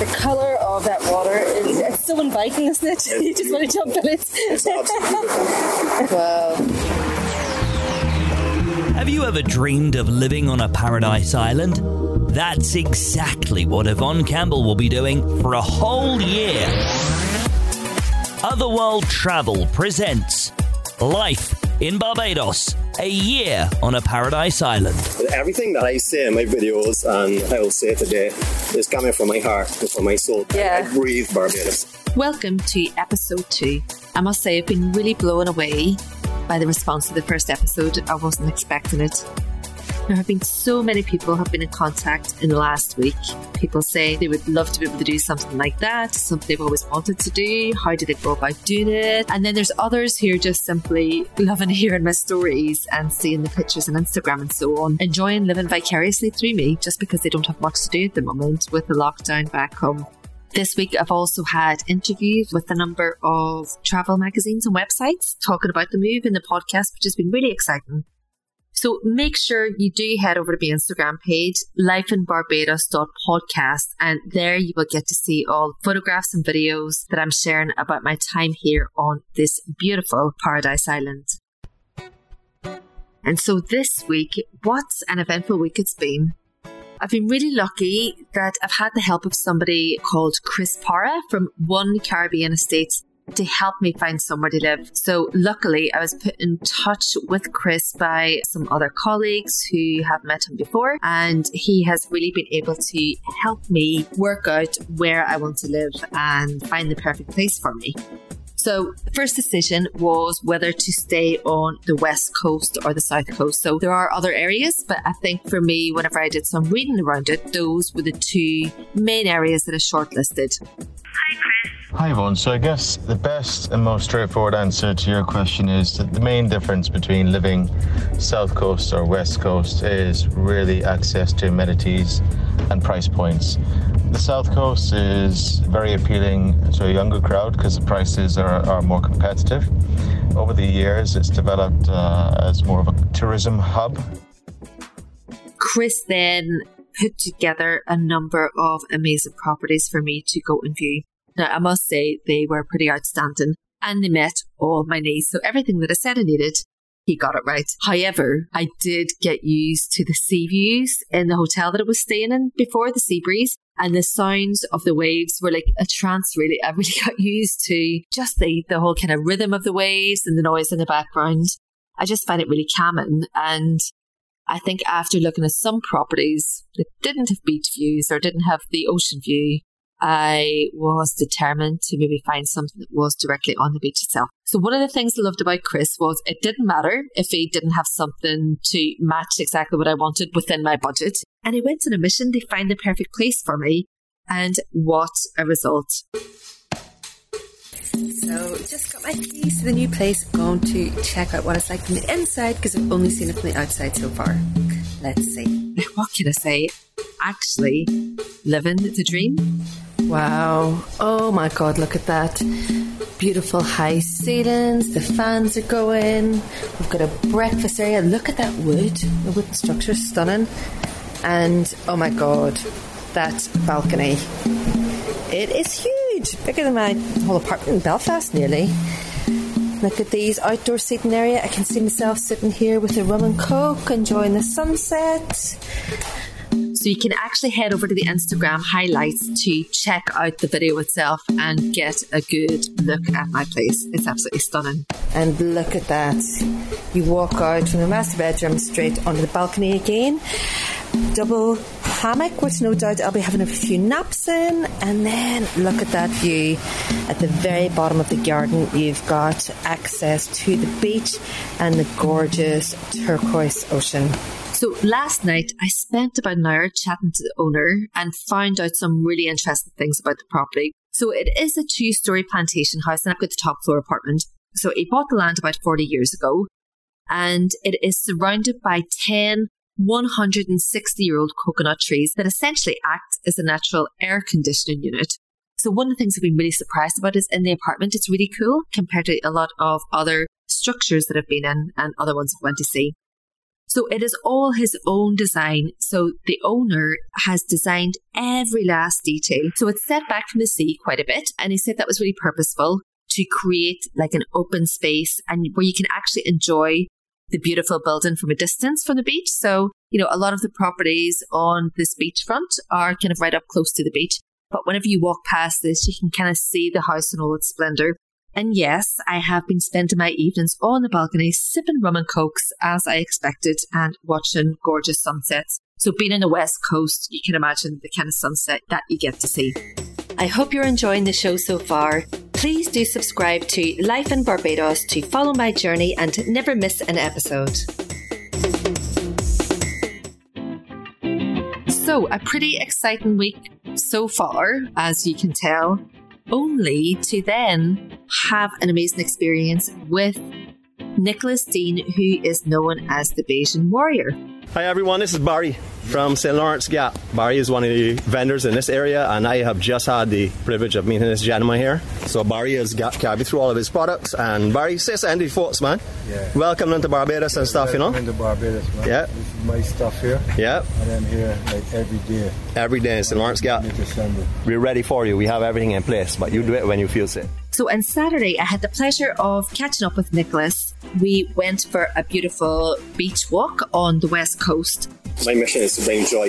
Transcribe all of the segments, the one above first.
The colour of that water is it's so inviting, isn't it? you just want to jump in it. It's absolutely wow. Have you ever dreamed of living on a paradise island? That's exactly what Yvonne Campbell will be doing for a whole year. Otherworld Travel presents Life in Barbados, a year on a paradise island. Everything that I say in my videos and I will say today is coming from my heart and from my soul. Yeah. I breathe Barbados. Welcome to episode two. I must say, I've been really blown away by the response to the first episode. I wasn't expecting it. There have been so many people have been in contact in the last week. People say they would love to be able to do something like that, something they've always wanted to do. How did they go about doing it? And then there's others who are just simply loving hearing my stories and seeing the pictures on Instagram and so on, enjoying living vicariously through me just because they don't have much to do at the moment with the lockdown back home. This week, I've also had interviews with a number of travel magazines and websites talking about the move in the podcast, which has been really exciting. So make sure you do head over to the Instagram page, lifeinbarbados.podcast, and there you will get to see all photographs and videos that I'm sharing about my time here on this beautiful paradise island. And so this week, what an eventful week it's been. I've been really lucky that I've had the help of somebody called Chris Parra from One Caribbean Estates to help me find somewhere to live. So luckily, I was put in touch with Chris by some other colleagues who have met him before, and he has really been able to help me work out where I want to live and find the perfect place for me. So, the first decision was whether to stay on the west coast or the south coast. So, there are other areas, but I think for me, whenever I did some reading around it, those were the two main areas that I shortlisted. Hi, Yvonne. So I guess the best and most straightforward answer to your question is that the main difference between living South Coast or West Coast is really access to amenities and price points. The South Coast is very appealing to a younger crowd because the prices are, are more competitive. Over the years, it's developed uh, as more of a tourism hub. Chris then put together a number of amazing properties for me to go and view. Now, I must say they were pretty outstanding and they met all my needs. So everything that I said I needed, he got it right. However, I did get used to the sea views in the hotel that I was staying in before the sea breeze and the sounds of the waves were like a trance really. I really got used to just the, the whole kind of rhythm of the waves and the noise in the background. I just find it really calming. And I think after looking at some properties that didn't have beach views or didn't have the ocean view, I was determined to maybe find something that was directly on the beach itself. So one of the things I loved about Chris was it didn't matter if he didn't have something to match exactly what I wanted within my budget. And he went on a mission to find the perfect place for me. And what a result. So just got my keys to the new place. Going to check out what it's like from the inside because I've only seen it from the outside so far. Let's see. What can I say? Actually, living the dream. Wow. Oh my god, look at that. Beautiful high ceilings, the fans are going. We've got a breakfast area. Look at that wood. The wooden structure is stunning. And oh my god, that balcony. It is huge. Bigger than my whole apartment in Belfast nearly. Look at these outdoor seating area. I can see myself sitting here with a rum and coke, enjoying the sunset. So you can actually head over to the Instagram highlights to check out the video itself and get a good look at my place. It's absolutely stunning. And look at that. You walk out from the master bedroom straight onto the balcony again. Double hammock, which no doubt I'll be having a few naps in. And then look at that view. At the very bottom of the garden, you've got access to the beach and the gorgeous turquoise ocean. So last night, I spent about an hour chatting to the owner and found out some really interesting things about the property. So it is a two story plantation house, and I've got the top floor apartment. So he bought the land about 40 years ago, and it is surrounded by 10 160 year old coconut trees that essentially act as a natural air conditioning unit. So one of the things I've been really surprised about is in the apartment, it's really cool compared to a lot of other structures that I've been in and other ones I've went to see. So it is all his own design. So the owner has designed every last detail. So it's set back from the sea quite a bit. And he said that was really purposeful to create like an open space and where you can actually enjoy the beautiful building from a distance from the beach. So, you know, a lot of the properties on this beachfront are kind of right up close to the beach. But whenever you walk past this, you can kind of see the house in all its splendor. And yes, I have been spending my evenings on the balcony sipping rum and cokes as I expected and watching gorgeous sunsets. So being in the west coast, you can imagine the kind of sunset that you get to see. I hope you're enjoying the show so far. Please do subscribe to Life in Barbados to follow my journey and never miss an episode. So, a pretty exciting week so far, as you can tell, only to then have an amazing experience with Nicholas Deane, who is known as the Bajan Warrior. Hi everyone, this is Barry from St. Lawrence Gap. Barry is one of the vendors in this area, and I have just had the privilege of meeting this gentleman here. So Barry has got carried through all of his products, and Barry, say something to folks, man. Yeah. Welcome into Barbados and stuff, you know. Into Barbados, man. Yeah. This is my stuff here. Yeah, And I'm here like every day. every day in St. Lawrence Gap. Mid December. We're ready for you. We have everything in place, but you do it when you feel fit. So on Saturday, I had the pleasure of catching up with Nicholas. We went for a beautiful beach walk on the west coast. My mission is to bring joy.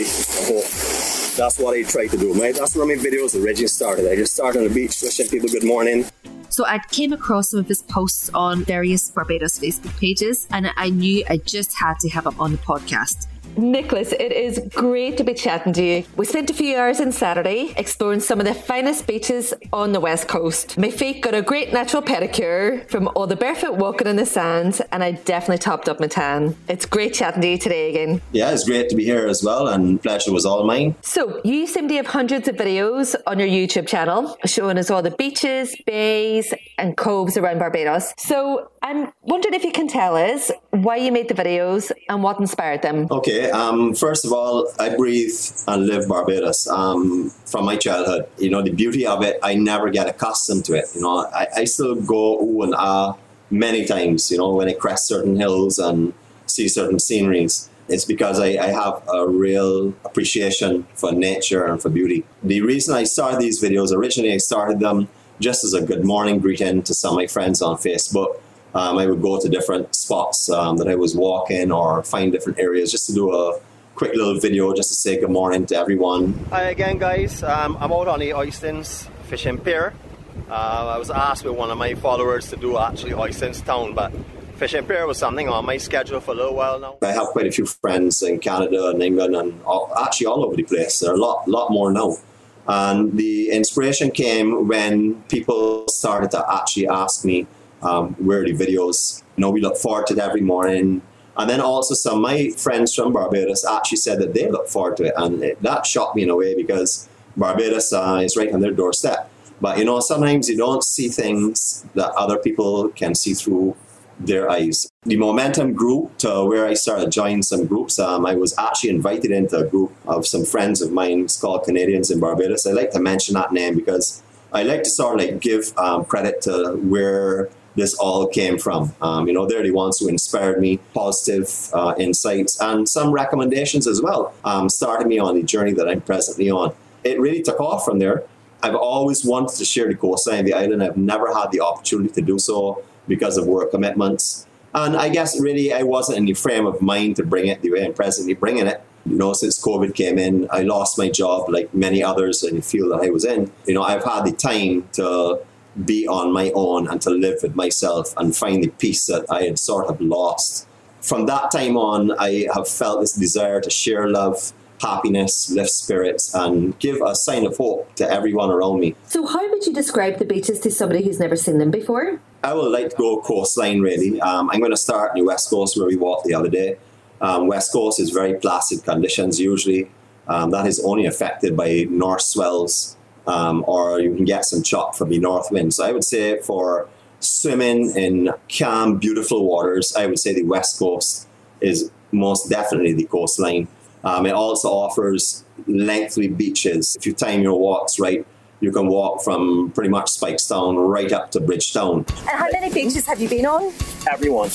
That's what I try to do. My, that's where my videos originally started. I just started on the beach, wishing people good morning. So I came across some of his posts on various Barbados Facebook pages, and I knew I just had to have him on the podcast. Nicholas, it is great to be chatting to you. We spent a few hours on Saturday exploring some of the finest beaches on the west coast. My feet got a great natural pedicure from all the barefoot walking in the sands, and I definitely topped up my tan. It's great chatting to you today again. Yeah, it's great to be here as well, and pleasure was all mine. So, you seem to have hundreds of videos on your YouTube channel showing us all the beaches, bays, and coves around Barbados. So, I'm wondering if you can tell us why you made the videos and what inspired them. Okay, um, first of all, I breathe and live Barbados um, from my childhood. You know, the beauty of it, I never get accustomed to it. You know, I, I still go ooh and ah many times, you know, when I crest certain hills and see certain sceneries. It's because I, I have a real appreciation for nature and for beauty. The reason I started these videos, originally I started them just as a good morning greeting to some of my friends on Facebook. Um, I would go to different spots um, that I was walking or find different areas just to do a quick little video just to say good morning to everyone. Hi again, guys. Um, I'm out on the Oistins fishing pier. Uh, I was asked by one of my followers to do actually Oistins Town, but fishing pier was something on my schedule for a little while now. I have quite a few friends in Canada and England and all, actually all over the place. There are a lot, lot more now. And the inspiration came when people started to actually ask me um, videos. You know, we look forward to it every morning. And then also some of my friends from Barbados actually said that they look forward to it. And it, that shocked me in a way because Barbados uh, is right on their doorstep. But, you know, sometimes you don't see things that other people can see through their eyes. The momentum grew to where I started joining some groups. Um, I was actually invited into a group of some friends of mine it's called Canadians in Barbados. I like to mention that name because I like to sort of like give um, credit to where this all came from. Um, you know, they're the ones who inspired me, positive uh, insights, and some recommendations as well, um, started me on the journey that I'm presently on. It really took off from there. I've always wanted to share the coastline of the island. I've never had the opportunity to do so because of work commitments. And I guess really I wasn't in the frame of mind to bring it the way I'm presently bringing it. You know, since COVID came in, I lost my job like many others in the field that I was in. You know, I've had the time to be on my own and to live with myself and find the peace that I had sort of lost. From that time on, I have felt this desire to share love, happiness, lift spirits, and give a sign of hope to everyone around me. So, how would you describe the beaches to somebody who's never seen them before? I would like to go coastline really. Um, I'm going to start in the West Coast where we walked the other day. Um, West Coast is very placid conditions usually. Um, that is only affected by north swells um, or you can get some chop from the north wind. So I would say for swimming in calm, beautiful waters, I would say the West Coast is most definitely the coastline. Um, it also offers lengthy beaches. If you time your walks right, you can walk from pretty much Speightstown right up to Bridgetown. And how many beaches have you been on? Everyone.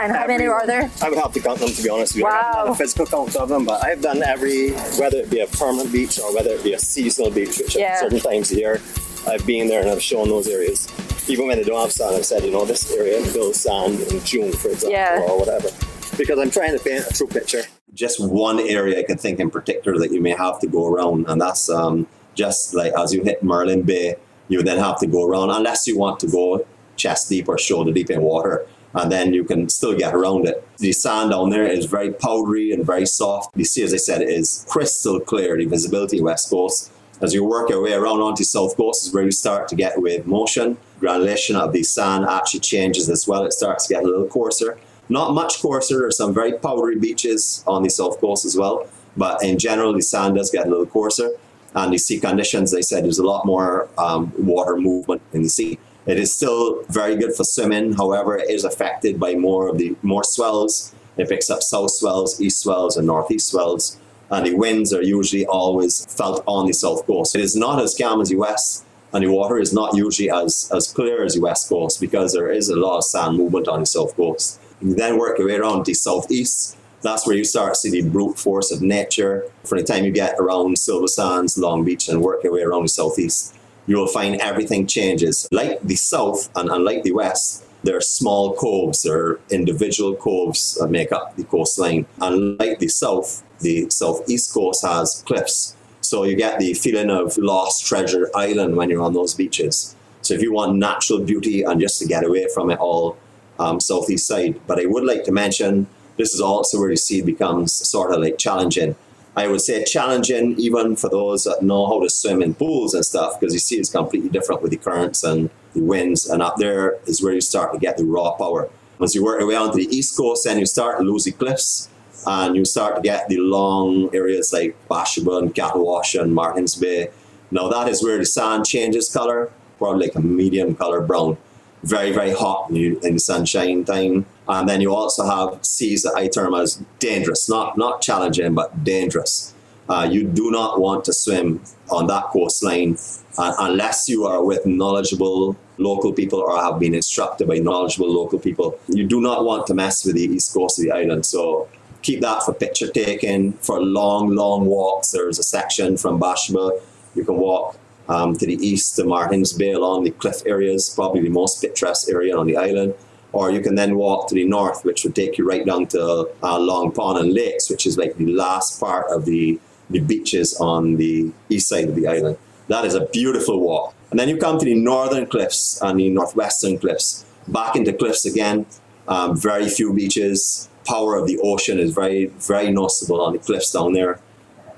And how many are there? I would have to count them to be honest with you. I haven't done Wow. a physical count of them, but I've done every, whether it be a permanent beach or whether it be a seasonal beach, which Yeah. at certain times of year I've been there and I've shown those areas. Even when they don't have sand, I've said, you know, this area will sand in June, for example, Yeah. or whatever. Because I'm trying to paint a true picture. just one area I can think in particular that you may have to go around, and that's um, just like as you hit Merlin Bay, you then have to go around unless you want to go chest deep or shoulder deep in water, and then you can still get around it. The sand down there is very powdery and very soft. The sea, as I said, is crystal clear. The visibility west coast. As you work your way around onto south coast is where you start to get with motion. Granulation of the sand actually changes as well. It starts to get a little coarser. Not much coarser. There's some very powdery beaches on the south coast as well. But in general, the sand does get a little coarser. And the sea conditions, they said there's a lot more um, water movement in the sea. It is still very good for swimming. However, it is affected by more of the more swells. It picks up south swells, east swells, and northeast swells. And the winds are usually always felt on the south coast. It is not as calm as the west, and the water is not usually as, as clear as the west coast because there is a lot of sand movement on the south coast. You then work your way around the southeast. That's where you start to see the brute force of nature. From the time you get around Silver Sands, Long Beach, and work your way around the southeast, you will find everything changes. Like the south and unlike the west, there are small coves, are individual coves that make up the coastline. Unlike the south, the southeast coast has cliffs. So you get the feeling of lost treasure island when you're on those beaches. So if you want natural beauty and just to get away from it all, um, southeast side. But I would like to mention this is also where the sea becomes sort of like challenging. I would say challenging even for those that know how to swim in pools and stuff because you see it's completely different with the currents and the winds. And up there is where you start to get the raw power. Once you work your way onto the east coast, then you start to lose the cliffs and you start to get the long areas like Bathsheba and Cattlewash and Martins Bay. Now that is where the sand changes color, probably like a medium color brown. Very, very hot in the sunshine time. And then you also have seas that I term as dangerous, not not challenging, but dangerous. Uh, you do not want to swim on that coastline uh, unless you are with knowledgeable local people or have been instructed by knowledgeable local people. You do not want to mess with the east coast of the island. So keep that for picture taking, for long, long walks. There's a section from Bathsheba. You can walk um, to the east to Martins Bay along the cliff areas, probably the most picturesque area on the island. Or you can then walk to the north, which would take you right down to uh, Long Pond and Lakes, which is like the last part of the, the beaches on the east side of the island. That is a beautiful walk. And then you come to the northern cliffs and the northwestern cliffs. Back into cliffs again, um, very few beaches. Power of the ocean is very, very noticeable on the cliffs down there.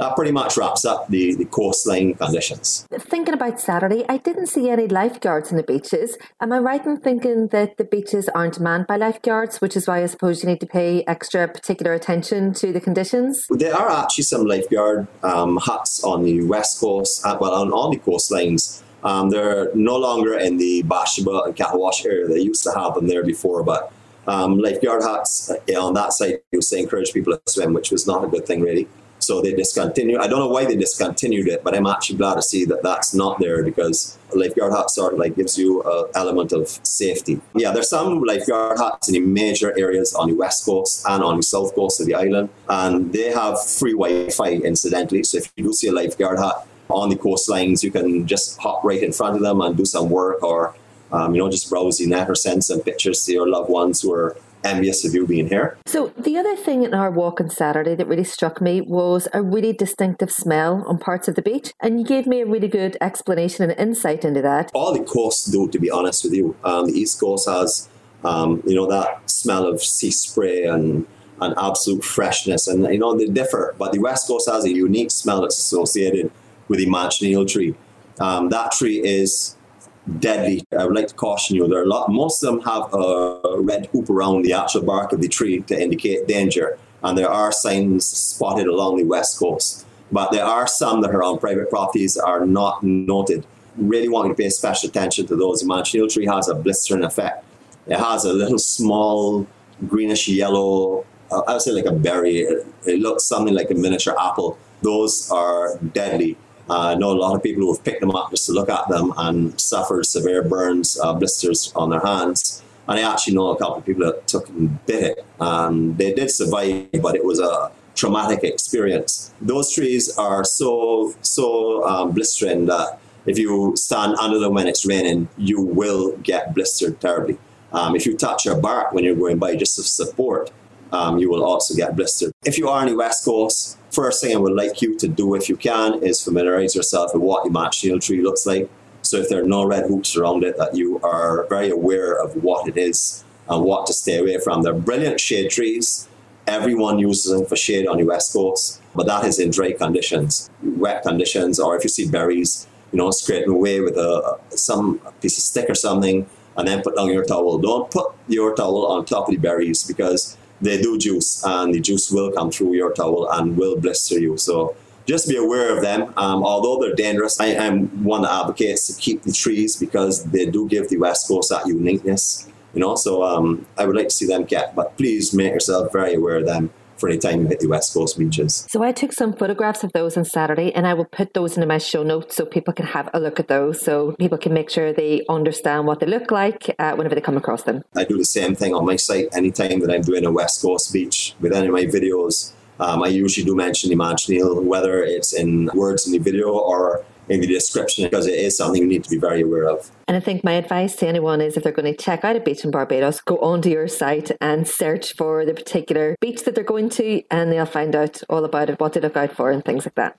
That pretty much wraps up the, the coastline conditions. Thinking about Saturday, I didn't see any lifeguards on the beaches. Am I right in thinking that the beaches aren't manned by lifeguards, which is why I suppose you need to pay extra particular attention to the conditions? There are actually some lifeguard um, huts on the west coast, uh, well, on all the coastlines. Um, they're no longer in the Bathsheba and Cattlewash area. They used to have them there before, but um, lifeguard huts uh, on that side used to encourage people to swim, which was not a good thing, really. So they discontinued. I don't know why they discontinued it, but I'm actually glad to see that that's not there because a lifeguard hut sort of like gives you an element of safety. Yeah, there's some lifeguard huts in the major areas on the west coast and on the south coast of the island, and they have free Wi-Fi, incidentally. So if you do see a lifeguard hut on the coastlines, you can just hop right in front of them and do some work, or um, you know, just browse the net or send some pictures to your loved ones who are envious of you being here. So, the other thing in our walk on Saturday that really struck me was a really distinctive smell on parts of the beach. And you gave me a really good explanation and insight into that. All the coasts do, to be honest with you. Um, the East Coast has, um, you know, that smell of sea spray and, and absolute freshness. And, you know, they differ. But the West Coast has a unique smell that's associated with the manchineel tree. Um, that tree is deadly. I would like to caution you. There are a lot. Most of them have a red hoop around the actual bark of the tree to indicate danger, and there are signs spotted along the west coast. But there are some that are on private properties are not noted. Really want you to pay special attention to those. The manchineel tree has a blistering effect. It has a little small greenish yellow. I would say like a berry. It looks something like a miniature apple. Those are deadly. I know a lot of people who have picked them up just to look at them and suffered severe burns, uh, blisters on their hands. And I actually know a couple of people that took and bit it. And they did survive, but it was a traumatic experience. Those trees are so, so um, blistering that if you stand under them when it's raining, you will get blistered terribly. Um, if you touch your bark when you're going by just to support, um, you will also get blistered. If you are on the West Coast, first thing I would like you to do, if you can, is familiarize yourself with what the manchineel tree looks like. So if there are no red hoops around it, that you are very aware of what it is and what to stay away from. They're brilliant shade trees. Everyone uses them for shade on the West Coast, but that is in dry conditions, wet conditions, or if you see berries, you know, scraping away with a some piece of stick or something, and then put down your towel. Don't put your towel on top of the berries because they do juice, and the juice will come through your towel and will blister you. So just be aware of them. Um, although they're dangerous, I am one that advocates to keep the trees because they do give the West Coast that uniqueness. You know, so um, I would like to see them kept, but please make yourself very aware of them for any time you hit the West Coast beaches. So I took some photographs of those on Saturday and I will put those into my show notes so people can have a look at those so people can make sure they understand what they look like uh, whenever they come across them. I do the same thing on my site anytime that I'm doing a West Coast beach with any of my videos. Um, I usually do mention the manchineel, whether it's in words in the video or in the description, because it is something you need to be very aware of. And I think my advice to anyone is if they're going to check out a beach in Barbados, go onto your site and search for the particular beach that they're going to, and they'll find out all about it, what to look out for, and things like that.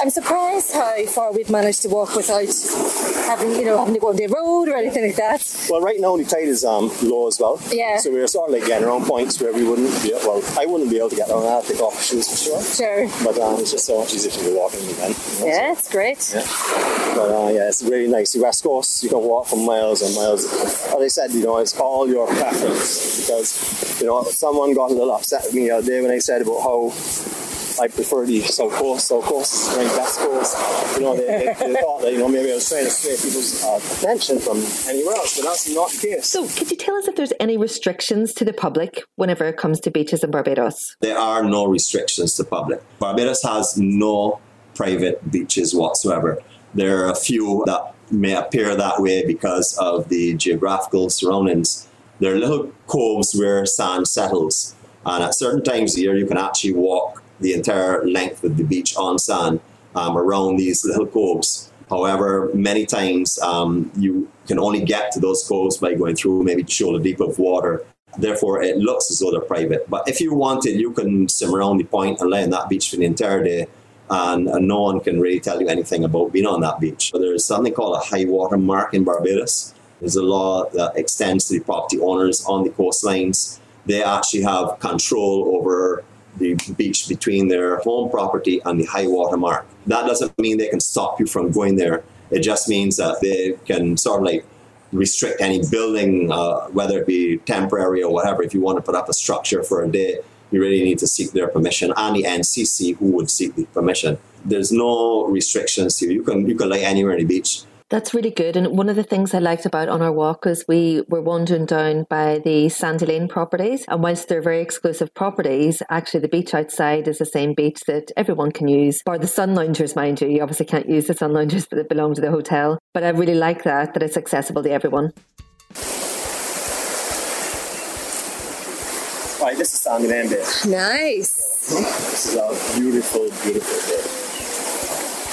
I'm surprised how far we've managed to walk without having, you know, having to go on the road or anything like that. Well, right now the tide is um, low as well. Yeah. So we're sort of like getting around points where we wouldn't be, well, I wouldn't be able to get around. I'd take off shoes for sure. Sure. But um, it's just so much easier to be walking again. You know, Yeah, it's great. Yeah. But uh, yeah, it's really nice. The West Coast, you can walk for miles and miles. As I said, you know, it's all your preference because, you know, someone got a little upset with me the other day when I said about how I prefer the South Coast, South Coast, right, West Coast. You know, they, they, they thought that, you know, maybe I was trying to sway people's uh, attention from anywhere else, but that's not the case. So, could you tell us if there's any restrictions to the public whenever it comes to beaches in Barbados? There are no restrictions to public. Barbados has no private beaches whatsoever. There are a few that may appear that way because of the geographical surroundings. There are little coves where sand settles, and at certain times of the year, you can actually walk the entire length of the beach on sand um, around these little coves. However, many times um, you can only get to those coves by going through maybe shoulder deep of water. Therefore, it looks as though they're private. But if you wanted, you can swim around the point and lay on that beach for the entire day, and, and no one can really tell you anything about being on that beach. So there's something called a high water mark in Barbados. There's a law that extends to the property owners on the coastlines. They actually have control over the beach between their home property and the high water mark. That doesn't mean they can stop you from going there. It just means that they can sort of like restrict any building, uh, whether it be temporary or whatever. If you want to put up a structure for a day, you really need to seek their permission and the NCC who would seek the permission. There's no restrictions here. You can you can lay anywhere on the beach. That's really good. And one of the things I liked about on our walk is we were wandering down by the Sandy Lane properties. And whilst they're very exclusive properties, actually the beach outside is the same beach that everyone can use, bar the sun loungers, mind you. You obviously can't use the sun loungers that belong to the hotel. But I really like that, that it's accessible to everyone. Right, this is Sandy Lane Bay. Nice. This is a beautiful, beautiful bay.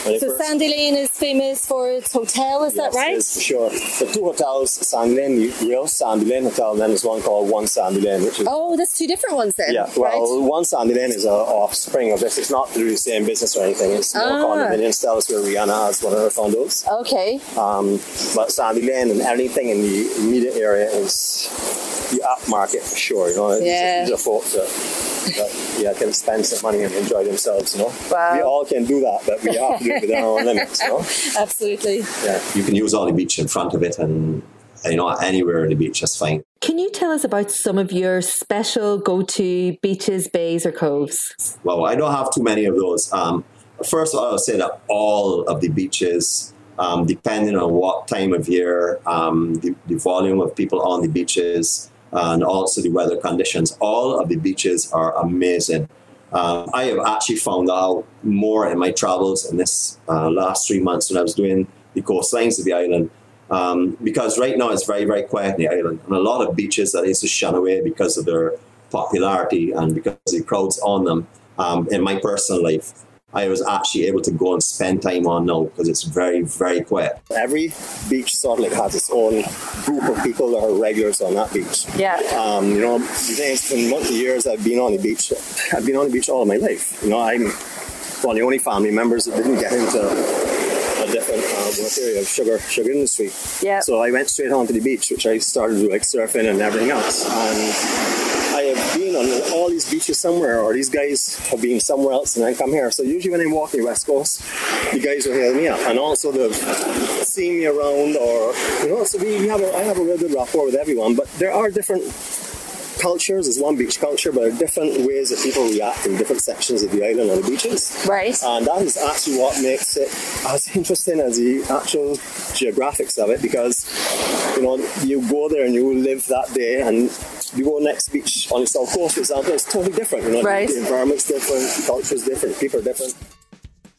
So Lane is famous for its hotel, is that right? for sure. The two hotels, Sandy Lane, the real Sandy Lane Hotel, and then there's one called One Sandy Lane, which is Oh, that's two different ones then. yeah. Well, right? One Sandy Lane is a offspring of this. It's not do the same business or anything. It's more Ah. condominium style. It's where Rihanna has one of her condos. Okay. Um, but Sandy Lane and anything in the immediate area is the upmarket for sure. You know, Yeah. these are folks that, that yeah can spend some money and enjoy themselves. You know, Wow. we all can do that, but we have to do it within our own limits. You know, Absolutely. yeah. You can use all the beach in front of it and you know anywhere on the beach that's fine. Can you tell us about some of your special go to beaches, bays, or coves? Well, I don't have too many of those. Um, first of all, I'll say that all of the beaches, um, depending on what time of year, um, the, the volume of people on the beaches, and also the weather conditions, all of the beaches are amazing. Um, I have actually found out more in my travels in this uh, last three months when I was doing the coastlines of the island Um, because right now it's very, very quiet in the island. And a lot of beaches that to shun away because of their popularity and because the crowds on them um, in my personal life I was actually able to go and spend time on now because it's very, very quiet. Every beach sort of like has its own group of people that are regulars on that beach. Yeah. Um, you know, the thing is, in months of years I've been on the beach. I've been on the beach all my life. You know, I'm one of the only family members that didn't get into a different uh, area of sugar sugar industry. Yeah. So I went straight onto the beach, which I started like surfing and everything else. And I have been on all these beaches somewhere, or these guys have been somewhere else, and I come here. So usually when I'm walking West Coast, the guys will hail me up, and also they've seen me around, or you know. So we have a, I have a really good rapport with everyone, but there are different cultures. There's one beach culture, but there are different ways that people react in different sections of the island on the beaches. Right. And that is actually what makes it as interesting as the actual geographics of it, because you know you go there and you live that day and you go next beach on the south coast, for example, it's totally different. You know, right. the environment's different, the culture's different, people are different.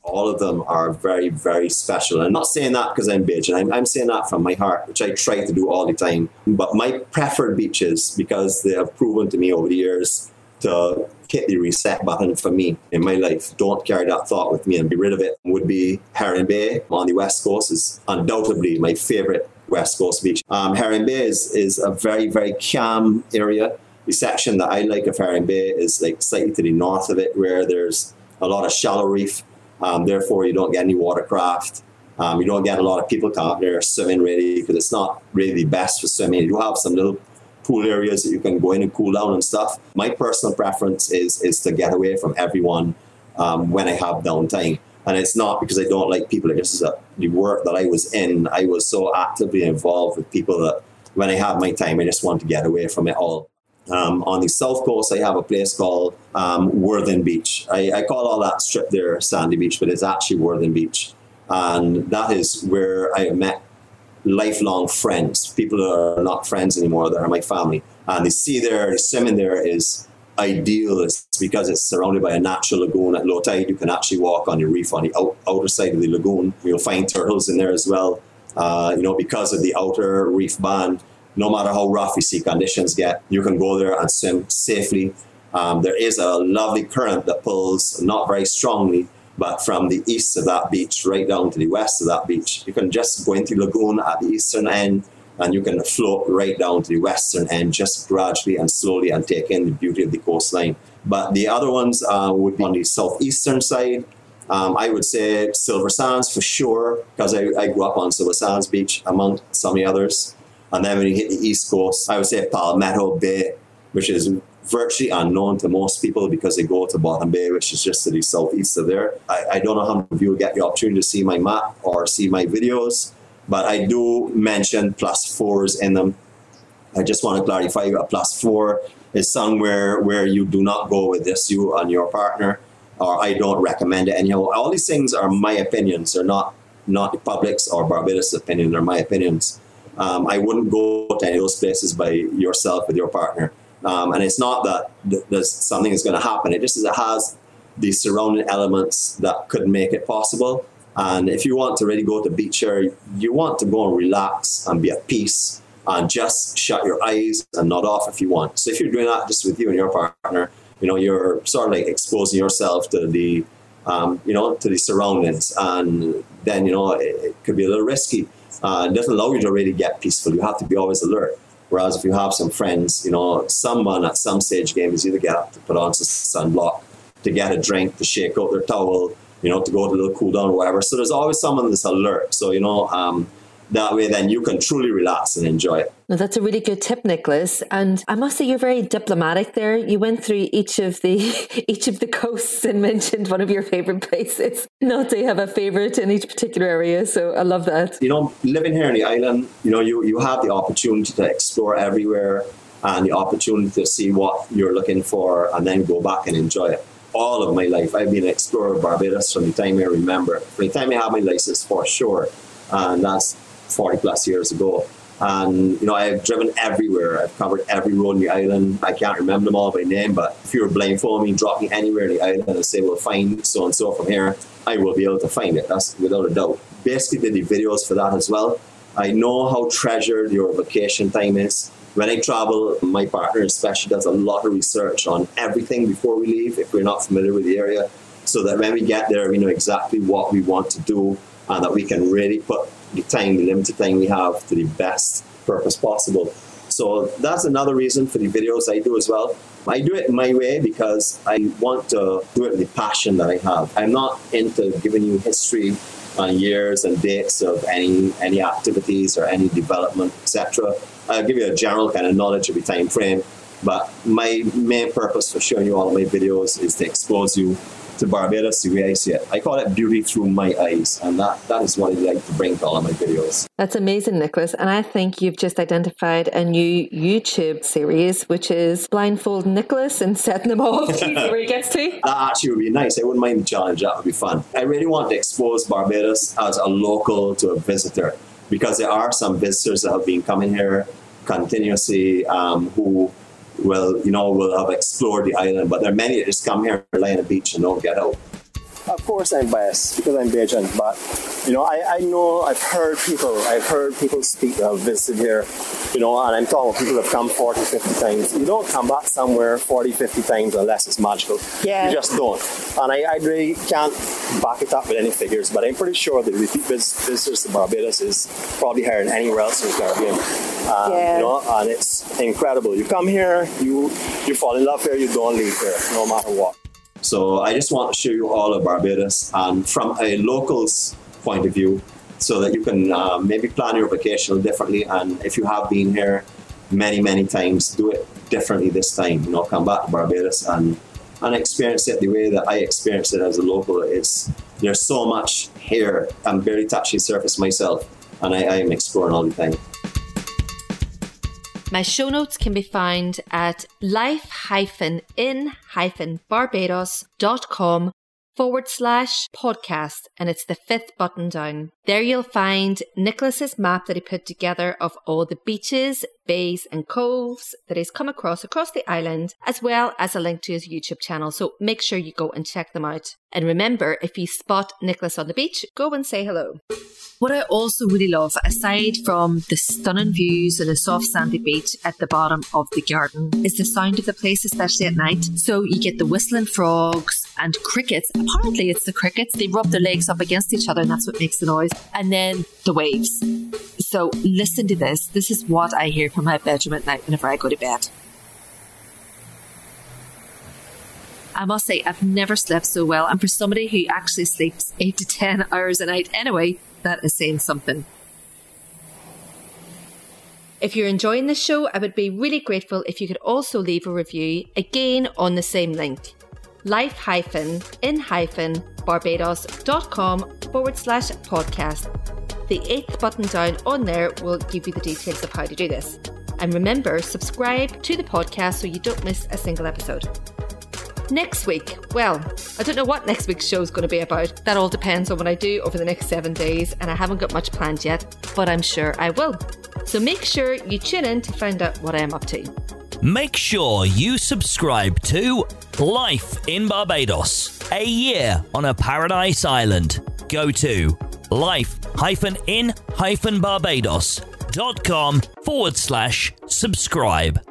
All of them are very, very special. And I'm not saying that because I'm Bajan. I'm, I'm saying that from my heart, which I try to do all the time. But my preferred beaches, because they have proven to me over the years to hit the reset button for me in my life. Don't carry that thought with me and be rid of it. Would be Heron Bay on the west coast is undoubtedly my favorite West Coast Beach. Um, Heron Bay is, is a very, very calm area. The section that I like of Heron Bay is like slightly to the north of it, where there's a lot of shallow reef. Um, therefore, you don't get any watercraft. Um, you don't get a lot of people come there swimming really because it's not really the best for swimming. You have some little pool areas that you can go in and cool down and stuff. My personal preference is is to get away from everyone um, when I have downtime. And it's not because I don't like people. It's just that the work that I was in, I was so actively involved with people that when I had my time, I just wanted to get away from it all. Um, on the south coast, I have a place called um, Worthing Beach. I, I, call all that strip there Sandy Beach, but it's actually Worthing Beach. And that is where I met lifelong friends, people that are not friends anymore, that are my family. And the sea there, the swimming there is ideal is because it's surrounded by a natural lagoon at low tide. You can actually walk on the reef on the out, outer side of the lagoon. You'll find turtles in there as well. Uh, you know, because of the outer reef band, no matter how rough you see conditions get, you can go there and swim safely. Um, there is a lovely current that pulls not very strongly, but from the east of that beach right down to the west of that beach. You can just go into the lagoon at the eastern end and you can float right down to the western end just gradually and slowly and take in the beauty of the coastline. But the other ones uh, would be on the southeastern side. Um, I would say Silver Sands for sure, because I, I, grew up on Silver Sands Beach among some of the others. And then when you hit the east coast, I would say Palmetto Bay, which is virtually unknown to most people because they go to Bottom Bay, which is just to the southeast of there. I, I don't know how many of you get the opportunity to see my map or see my videos but I do mention plus fours in them. I just want to clarify a plus four is somewhere where you do not go with this, you and your partner, or I don't recommend it. And you know, all these things are my opinions. They're not not the public's or Barbados' opinion. They're my opinions. Um, I wouldn't go to any of those places by yourself with your partner. Um, and it's not that th- there's something is going to happen. It just it has the surrounding elements that could make it possible. And if you want to really go to beach area, you want to go and relax and be at peace and just shut your eyes and nod off if you want. So if you're doing that just with you and your partner, you know, you're sort of like exposing yourself to the, um, you know, to the surroundings. And then, you know, it, it could be a little risky. Uh, it doesn't allow you to really get peaceful. You have to be always alert. Whereas if you have some friends, you know, someone at some stage game is either get up to put on some sunblock, to get a drink, to shake out their towel, you know, to go to a little cool down or whatever. So there's always someone that's alert. So, you know, um, that way then you can truly relax and enjoy it. No, that's a really good tip, Nicholas. And I must say you're very diplomatic there. You went through each of the each of the coasts and mentioned one of your favorite places. Not to have a favorite in each particular area. So I love that. You know, living here on the island, you know, you, you have the opportunity to explore everywhere and the opportunity to see what you're looking for and then go back and enjoy it all of my life. I've been an explorer of Barbados from the time I remember. From the time I had my license for sure. And that's 40 plus years ago. And, you know, I've driven everywhere. I've covered every road in the island. I can't remember them all by name, but if you were blindfolding me, drop me anywhere in the island and say, well, find so and so from here, I will be able to find it. That's without a doubt. Basically, did the videos for that as well. I know how treasured your vacation time is. When I travel, my partner especially does a lot of research on everything before we leave if we're not familiar with the area, so that when we get there, we know exactly what we want to do and that we can really put the time, the limited time we have, to the best purpose possible. So that's another reason for the videos I do as well. I do it my way because I want to do it with the passion that I have. I'm not into giving you history on years and dates of any any activities or any development, etc. I'll give you a general kind of knowledge of the time frame, but my main purpose for showing you all of my videos is to expose you to Barbados the way I see it. I call it beauty through my eyes, and that, that is what I like to bring to all of my videos. That's amazing, Nicholas. And I think you've just identified a new YouTube series, which is Blindfold Nicholas and setting them off see where he gets to. That actually would be nice. I wouldn't mind the challenge. That would be fun. I really want to expose Barbados as a local to a visitor because there are some visitors that have been coming here continuously um, who will, you know, will have explored the island. But there are many that just come here, lay on the beach, and don't get out. Of course, I'm biased because I'm Bajan, but you know, I, I know I've heard people, I've heard people speak that have visited here, you know, and I'm talking people that have come 40, 50 times. You don't come back somewhere 40, 50 times unless it's magical. Yeah. You just don't. And I, I really can't back it up with any figures, but I'm pretty sure that repeat vis- visitors to Barbados is probably higher than anywhere else in the Caribbean. Um, Yeah. You know, and it's incredible. You come here, you you fall in love here, you don't leave here, no matter what. So I just want to show you all of Barbados and from a local's point of view so that you can uh, maybe plan your vacation differently. And if you have been here many, many times, do it differently this time. You know, come back to Barbados and, and experience it the way that I experienced it as a local. It's, there's so much here. I'm very touchy surface myself and I, I am exploring all the time. My show notes can be found at life-in-barbados.com forward slash podcast, and it's the fifth button down. There you'll find Nicholas's map that he put together of all the beaches, bays, and coves that he's come across across the island, as well as a link to his YouTube channel. So make sure you go and check them out. And remember, if you spot Nicholas on the beach, go and say hello. What I also really love, aside from the stunning views and the soft sandy beach at the bottom of the garden, is the sound of the place, especially at night. So you get the whistling frogs and crickets. Apparently, it's the crickets. They rub their legs up against each other, and that's what makes the noise. And then the waves. So listen to this. This is what I hear from my bedroom at night whenever I go to bed. I must say, I've never slept so well. And for somebody who actually sleeps eight to 10 hours a night anyway, that is saying something. If you're enjoying this show, I would be really grateful if you could also leave a review again on the same link life in barbados.com forward slash podcast. The eighth button down on there will give you the details of how to do this. And remember, subscribe to the podcast so you don't miss a single episode. Next week, well, I don't know what next week's show is going to be about. That all depends on what I do over the next seven days, and I haven't got much planned yet, but I'm sure I will. So make sure you tune in to find out what I am up to. Make sure you subscribe to Life in Barbados, a year on a paradise island. Go to life-in-barbados.com forward slash subscribe.